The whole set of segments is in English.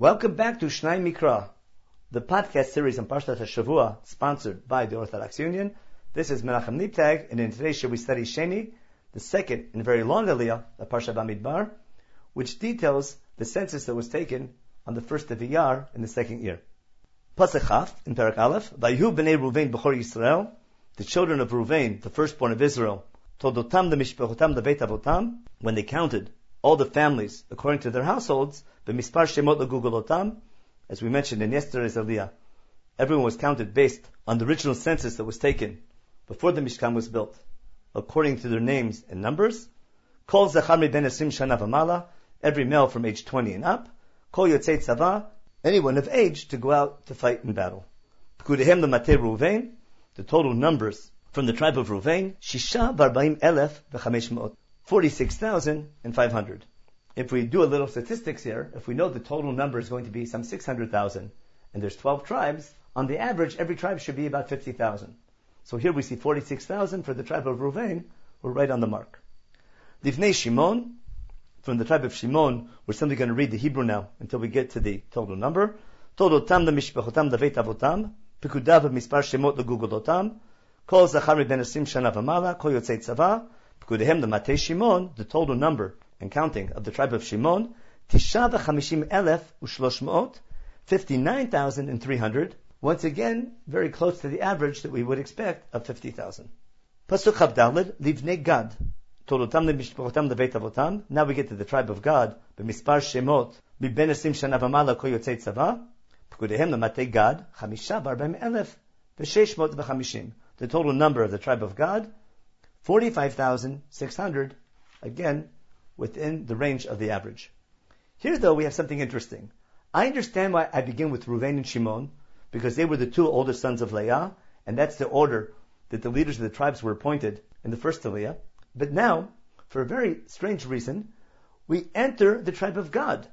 Welcome back to Shnai Mikra, the podcast series on Parshat HaShavua, sponsored by the Orthodox Union. This is Menachem Leibtag, and in today's show we study Sheni, the second and very long Aliyah of Parshat Bamidbar, which details the census that was taken on the first of Iyar in the second year. Pasachaf in Parak Aleph, Vayu b'nei Ruvain b'chor Yisrael, the children of Ruvain, the firstborn of Israel, Todotam the Mishpachotam the Beit Avotam, when they counted all the families according to their households, b'mispar shemot legugolotam, as we mentioned in yesterday's aliyah, everyone was counted based on the original census that was taken before the Mishkan was built, according to their names and numbers. Kol zachar ben esim shana v'mala, every male from age 20 and up. Kol yotzei tzava, anyone of age to go out to fight in battle. Pekudehem l'matei Ruvain, the total numbers from the tribe of Ruvain, shisha v'arbaim elef v'chamesh 46,500. If we do a little statistics here, if we know the total number is going to be some 600,000, and there's 12 tribes, on the average, every tribe should be about 50,000. So here we see 46,000 for the tribe of Ruvain, we're right on the mark. Livnei Shimon, from the tribe of Shimon, we're simply going to read the Hebrew now until we get to the total number. Total tam the mishpachotam davet avotam, pikudav mispar shemot legugolotam, kol zachar ben asim shana v'mala, kol yotzei tzava, Kudehem the Matei Shimon, the total number and counting of the tribe of Shimon, Tisha v'chamishim elef u'shloshmot, 59,300, once again, very close to the average that we would expect of 50,000. Pasuk Chavdalid, Livnei Gad, Tolotam le'mishpachotam le'veit avotam, now we get to the tribe of Gad, b'mispar shemot, mibben esim shana v'mala ko yotzei tzava, Pekudehem le'matei Gad, chamisha v'arbem elef, v'sheshmot v'chamishim. The total number of the tribe of Gad, 45,600, again, within the range of the average. Here, though, we have something interesting. I understand why I begin with Ruvain and Shimon, because they were the two oldest sons of Leah, and that's the order that the leaders of the tribes were appointed in the first Aliyah. But now, for a very strange reason, we enter the tribe of Gad.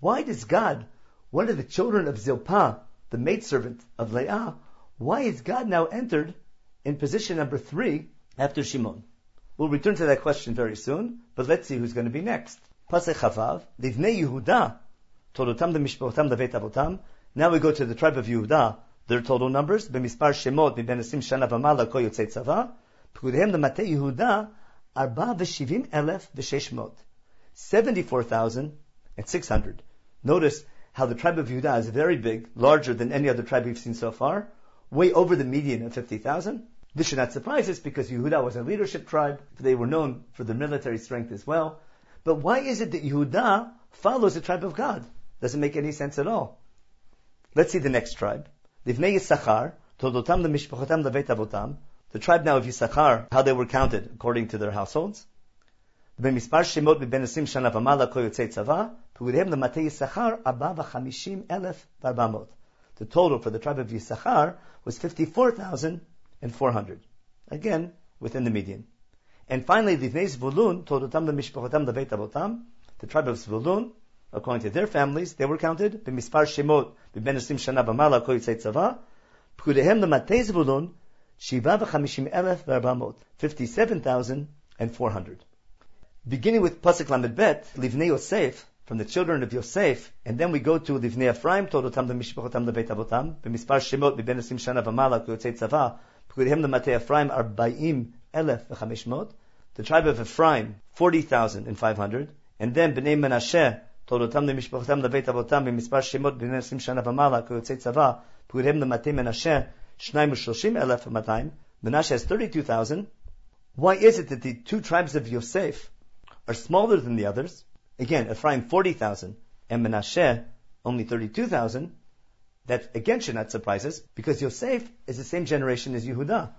Why does Gad, one of the children of Zilpah, the maidservant of Leah, why is Gad now entered in position number three after Shimon. We'll return to that question very soon, but let's see who's going to be next. Livnei Yehuda, Avotam. Now we go to the tribe of Yehuda, their total numbers, B'mispar Shemot, Miben Esim Shana V'mala Ko Yotzei Tzava, Pekudehem Yehuda, Arba V'shivim Elef V'sheshmot. 74,600. Notice how the tribe of Yehuda is very big, larger than any other tribe we've seen so far, way over the median of 50,000. This should not surprise us because Yehuda was a leadership tribe. They were known for their military strength as well. But why is it that Yehuda follows the tribe of Gad? Doesn't make any sense at all. Let's see the next tribe. Yisachar, Avotam. The tribe now of Yisachar, how they were counted according to their households. The total for the tribe of Yisachar was 54,000 and 400. Again, within the median. And finally, the Vnei Zvulun, Todotam Mishpachotam the Beit Avotam, the tribe of Zvulun, according to their families, they were counted, B'mispar Shemot, B'ben Esim Shana B'mala Ko Yitzay Tzava, P'kudehem the Matei Zvulun, Shiva v'chamishim elef v'arbamot, 57,400. Beginning with Pasuk Lamed Bet, Livnei Yosef, from the children of Yosef, and then we go to Livnei Ephraim, Todotam the Mishpachotam the Beit Avotam, B'mispar Shemot, B'ben Esim Shana B'mala Ko Yitzay Tzava, P'kudehem the Matei Ephraim Arbaim Elef v'chamishmot. The tribe of Ephraim, 40,500. And then Bnei Menashe, תולדותם למשפחתם לבית אבותם במספר שמות בני עשרים שנה ומעלה כיוצאי צבא, פקודיהם למטה מנשה, שניים ושלושים אלף ומאתיים. Menashe has 32,000. Why is it that the two tribes of Yosef are smaller than the others? Again, Ephraim 40,000 and Menashe only 32,000. That again should not surprise us because Yosef is the same generation as Yehuda.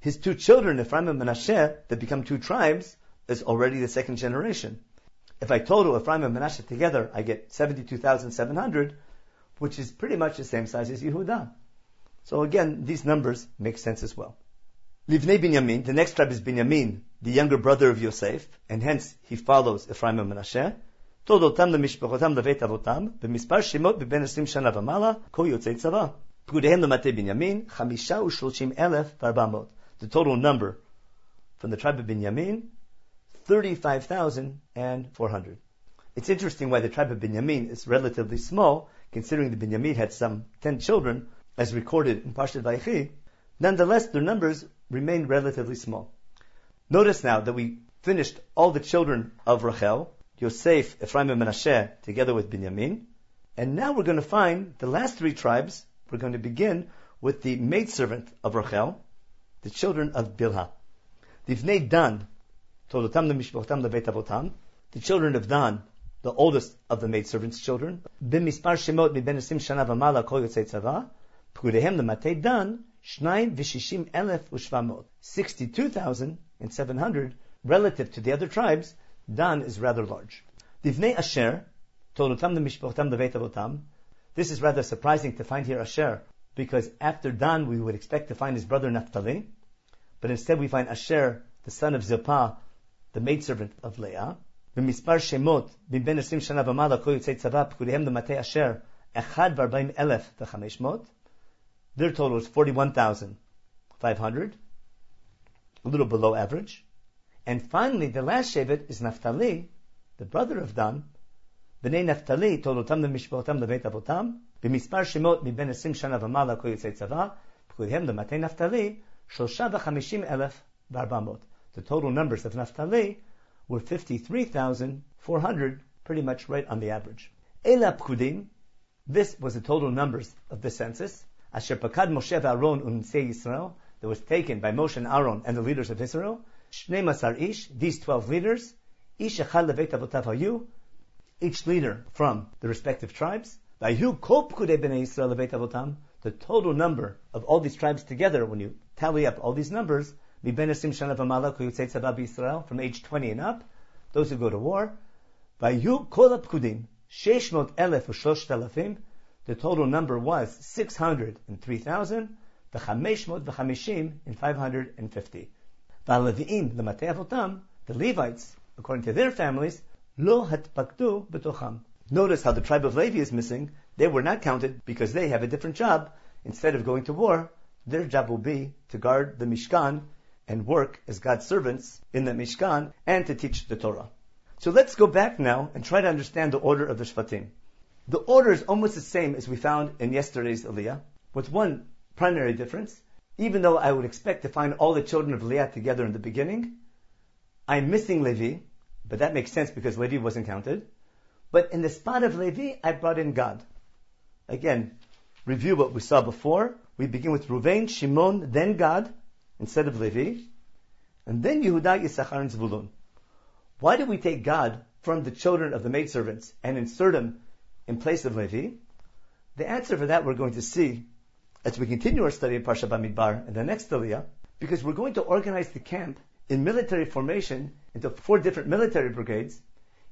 His two children, Ephraim and Menashe, that become two tribes, is already the second generation. If I total Ephraim and Menashe together, I get 72,700, which is pretty much the same size as Yehuda. So again, these numbers make sense as well. Livnei Binyamin, the next tribe is Binyamin, the younger brother of Yosef, and hence he follows Ephraim and Menashe. תולדותם למשפחותם לבית אבותם, במספר שמות בבין עשרים שנה ומעלה, כה יוצאי צבא. פקודיהם למטה בנימין, חמישה ושלושים אלף וארבע מאות. The total number from the tribe of Binyamin, 35,400. It's interesting why the tribe of Binyamin is relatively small, considering the Binyamin had some 10 children, as recorded in Parshat Vayechi. Nonetheless, their numbers remained relatively small. Notice now that we finished all the children of Rachel, Yosef, Ephraim, and Menashe, together with Binyamin. And now we're going to find the last three tribes. We're going to begin with the maidservant of Rachel, the children of Bilhah. Divnei Dan, Tolotam Mishpochtam Lebeit Avotam, the children of Dan, the oldest of the maidservants' children, Bimispar Shemot Miben Esim Shana V'mala Kol Yotzei Tzava, Pkudehem Lematei Dan, Shnayim V'shishim Elef Ushvamot, 62,700 relative to the other tribes, Dan is rather large. Divnei Asher, Tolotam Mishpochtam Lebeit Avotam, this is rather surprising to find here Asher, because after Dan we would expect to find his brother Naphtali, but instead we find Asher, the son of Zilpah, the maidservant of Leah. במספר שמות מבין 20 שנה ומעלה כל יוצאי צבא פקודיהם למטה אשר אחד וארבעים אלף וחמש מאות. Their total is 41,500, a little below average. And finally, the last Shevet is Naphtali, the brother of Dan. B'nai Naphtali, Tolotam Mishpotam Levet Avotam, B'mispar Shemot Miben Esim Shana V'mala Ko Tzava, B'kudhem L'matei Naphtali, Shosha V'chamishim Elef V'arbamot. The total numbers of Naphtali were 53,400, pretty much right on the average. Ela Pkudim, this was the total numbers of the census. Asher Pakad Moshe Aaron Unsei Yisrael, that was taken by Moshe and Aaron and the leaders of Israel. Shnei Masar Ish, these 12 leaders. Ish Echad Levet Avotav Hayu, each leader from the respective tribes. Vayu Kol Pkudei Bnei Yisrael Levet Avotam, the total number of all these tribes together, when you tally up all these numbers, from age 20 and up, those who go to war. The total number was 603,000. The in 550. The Levites, according to their families, lo hatpaktu betocham. Notice how the tribe of Levi is missing. They were not counted because they have a different job. Instead of going to war, their job will be to guard the Mishkan and work as God's servants in the Mishkan and to teach the Torah. So let's go back now and try to understand the order of the Shvatim. The order is almost the same as we found in yesterday's Aliyah, with one primary difference. Even though I would expect to find all the children of Leah together in the beginning, I'm missing Levi, but that makes sense because Levi wasn't counted. But in the spot of Levi, I brought in Gad. Again, review what we saw before. We begin with Ruvain, Shimon, then Gad, instead of Levi, and then Yehuda, Yisachar, and Zvulun. Why did we take Gad from the children of the maidservants and insert him in place of Levi? The answer for that we're going to see as we continue our study of Parsha Bamidbar in the next Aliyah, because we're going to organize the camp in military formation into four different military brigades.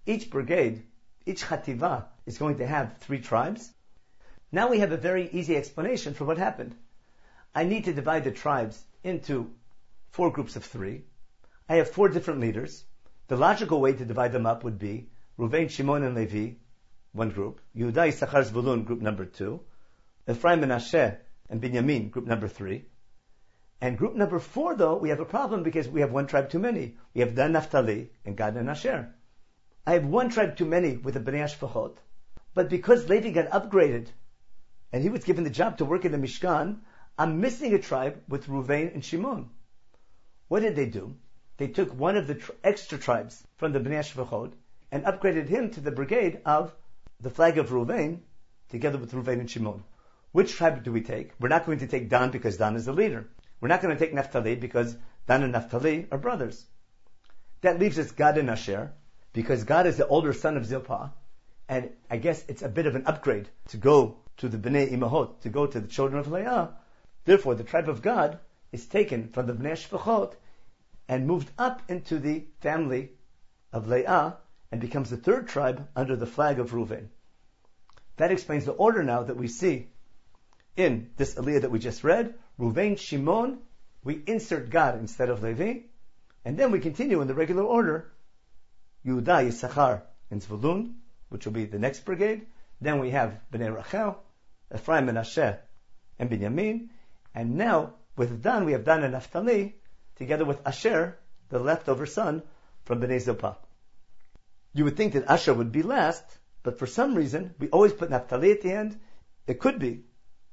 Each brigade, each chativa, is going to have three tribes. Now we have a very easy explanation for what happened. I need to divide the tribes into four groups of three. I have four different leaders. The logical way to divide them up would be Ruvain, Shimon, and Levi, one group. Yehuda, Issachar, Zvulun, group number two. Ephraim, Menashe, and Binyamin, group number three. And group number four, though, we have a problem because we have one tribe too many. We have Dan Naphtali and Gad and Asher. I have one tribe too many with the Bnei Ashfachot. But because Levi got upgraded, and he was given the job to work in the Mishkan, I'm missing a tribe with Ruvain and Shimon. What did they do? They took one of the tr- extra tribes from the Bnei Shfachot and upgraded him to the brigade of the flag of Ruvain, together with Ruvain and Shimon. Which tribe do we take? We're not going to take Dan because Dan is the leader. We're not going to take Naphtali because Dan and Naphtali are brothers. That leaves us Gad and Asher, because Gad is the older son of Zilpah, and I guess it's a bit of an upgrade to go to the Bnei Imahot, to go to the children of Leah, Therefore, the tribe of Gad is taken from the Bnei Shfachot and moved up into the family of Leah and becomes the third tribe under the flag of Reuven. That explains the order now that we see in this Aliyah that we just read. Reuven, Shimon, we insert Gad instead of Levi, and then we continue in the regular order. Yehuda, Yisachar, and Zvulun, which will be the next brigade. Then we have Bnei Rachel, Ephraim, Menashe, and Binyamin, and now, with Dan, we have Dan and Naphtali, together with Asher, the leftover son from Bnei Zilpah. You would think that Asher would be last, but for some reason, we always put Naphtali at the end. It could be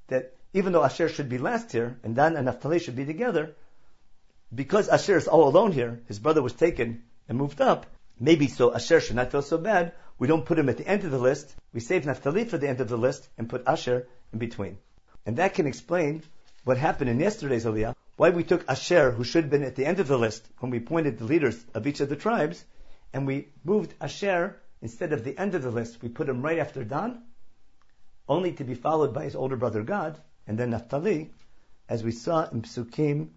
that even though Asher should be last here, and Dan and Naphtali should be together, because Asher is all alone here, his brother was taken and moved up, maybe so Asher should not feel so bad, we don't put him at the end of the list, we save Naphtali for the end of the list and put Asher in between. And that can explain what happened in yesterday's Aliyah, why we took Asher, who should have been at the end of the list, when we pointed the leaders of each of the tribes, and we moved Asher instead of the end of the list. We put him right after Dan, only to be followed by his older brother Gad, and then Naphtali, as we saw in Psukim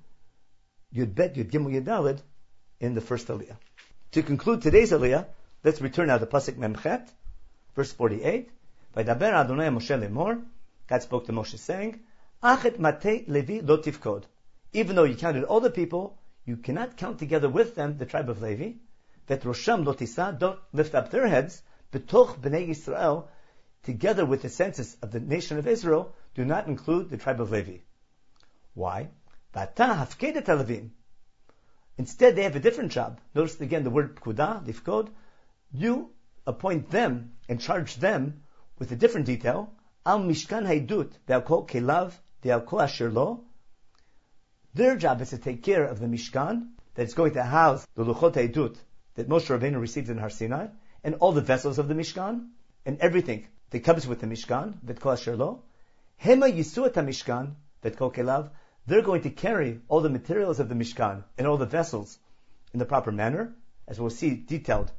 Yud Bet Yud Gimel Yudalid in the first Aliyah. To conclude today's Aliyah, let's return now to Pasuk Memchet, verse 48. By Daber Adonai Moshe lemor, God spoke to Moshe saying, Achet mate Levi lo tifkod. Even though you counted all the people, you cannot count together with them the tribe of Levi. That Rosham Lotisa, don't lift up their heads, betoch bnei Israel, together with the census of the nation of Israel, do not include the tribe of Levi. Why? Instead, they have a different job. Notice again the word pkuda, lifkod. You appoint them and charge them with a different detail. Al mishkan haidut, kelav, their job is to take care of the Mishkan that's going to house the Luchot Edut that Moshe Rabbeinu received in Har Sinai, and all the vessels of the Mishkan, and everything that comes with the Mishkan, Vetkol Asher Hema Yisuat Mishkan, Vetkol Kelav, they're going to carry all the materials of the Mishkan and all the vessels in the proper manner, as we'll see detailed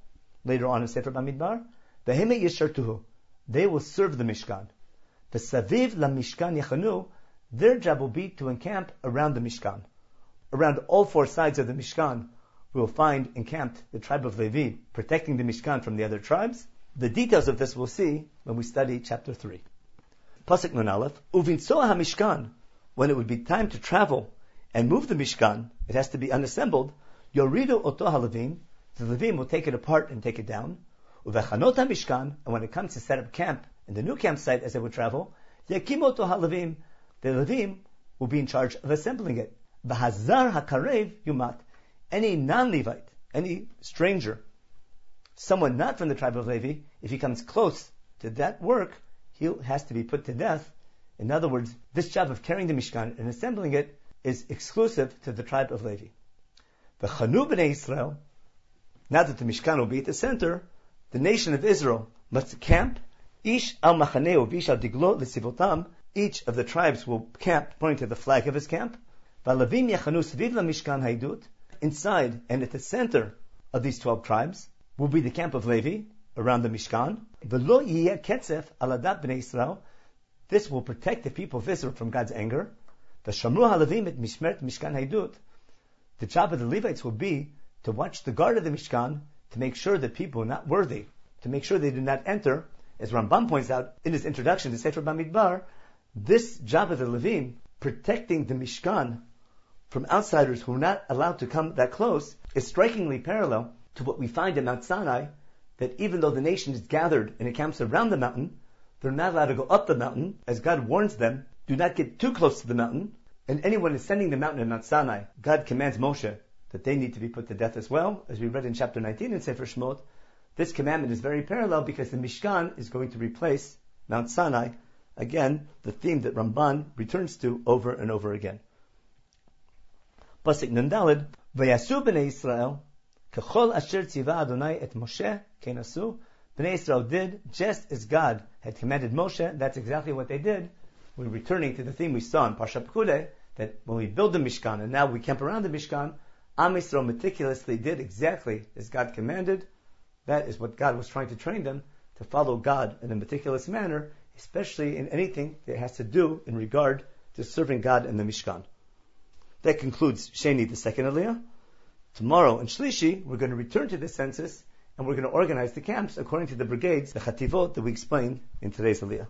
later on in Sefer Bamidbar. Beheme Yishartuhu, they will serve the Mishkan. The Saviv La Mishkan Yechanu, their job will be to encamp around the Mishkan. Around all four sides of the Mishkan, we will find encamped the tribe of Levi, protecting the Mishkan from the other tribes. The details of this we'll see when we study chapter 3. Pasuk Nun Aleph, Uvinsoa HaMishkan, when it would be time to travel and move the Mishkan, it has to be unassembled, Yoridu Oto HaLevim, the Levim will take it apart and take it down. Uvechanot HaMishkan, and when it comes to set up camp in the new campsite as they would travel, Yakim Oto HaLevim, the Levim will be in charge of assembling it. Bahazar hakarev yumat. Any non-Levite, any stranger, someone not from the tribe of Levi, if he comes close to that work, he has to be put to death. In other words, this job of carrying the Mishkan and assembling it is exclusive to the tribe of Levi. The Chanu b'nei Israel, now that the Mishkan will be at the center, the nation of Israel must camp, ish al machaneu v'ish al diglo l'sivotam, each of the tribes will camp pointing to the flag of his camp. V'alavim yachanu sviv la Mishkan haidut, inside and at the center of these 12 tribes will be the camp of Levi around the Mishkan. This will protect the people of Israel from God's anger. The job of the Levites will be to watch the guard of the Mishkan to make sure that people are not worthy, to make sure they do not enter, as Ramban points out in his introduction to Sefer Bamidbar, this job of the Levim, protecting the Mishkan from outsiders who are not allowed to come that close, is strikingly parallel to what we find in Mount Sinai, that even though the nation is gathered in camps around the mountain, they're not allowed to go up the mountain, as God warns them, do not get too close to the mountain, and anyone ascending the mountain in Mount Sinai, God commands Moshe that they need to be put to death as well, as we read in chapter 19 in Sefer Shemot. This commandment is very parallel because the Mishkan is going to replace Mount Sinai Again, the theme that Ramban returns to over and over again. Pasik Nandalid, Vayasu b'nei Israel, kechol asher tziva Adonai et Moshe, kenasu, Bnei Israel did just as God had commanded Moshe. That's exactly what they did. We're returning to the theme we saw in Parsha Pekudei, that when we build the Mishkan and now we camp around the Mishkan, Am Yisrael meticulously did exactly as God commanded. That is what God was trying to train them to follow God in a meticulous manner especially in anything that has to do in regard to serving God in the Mishkan. That concludes Sheni, the second Aliyah. Tomorrow in Shlishi, we're going to return to the census and we're going to organize the camps according to the brigades, the chativot that we explained in today's Aliyah.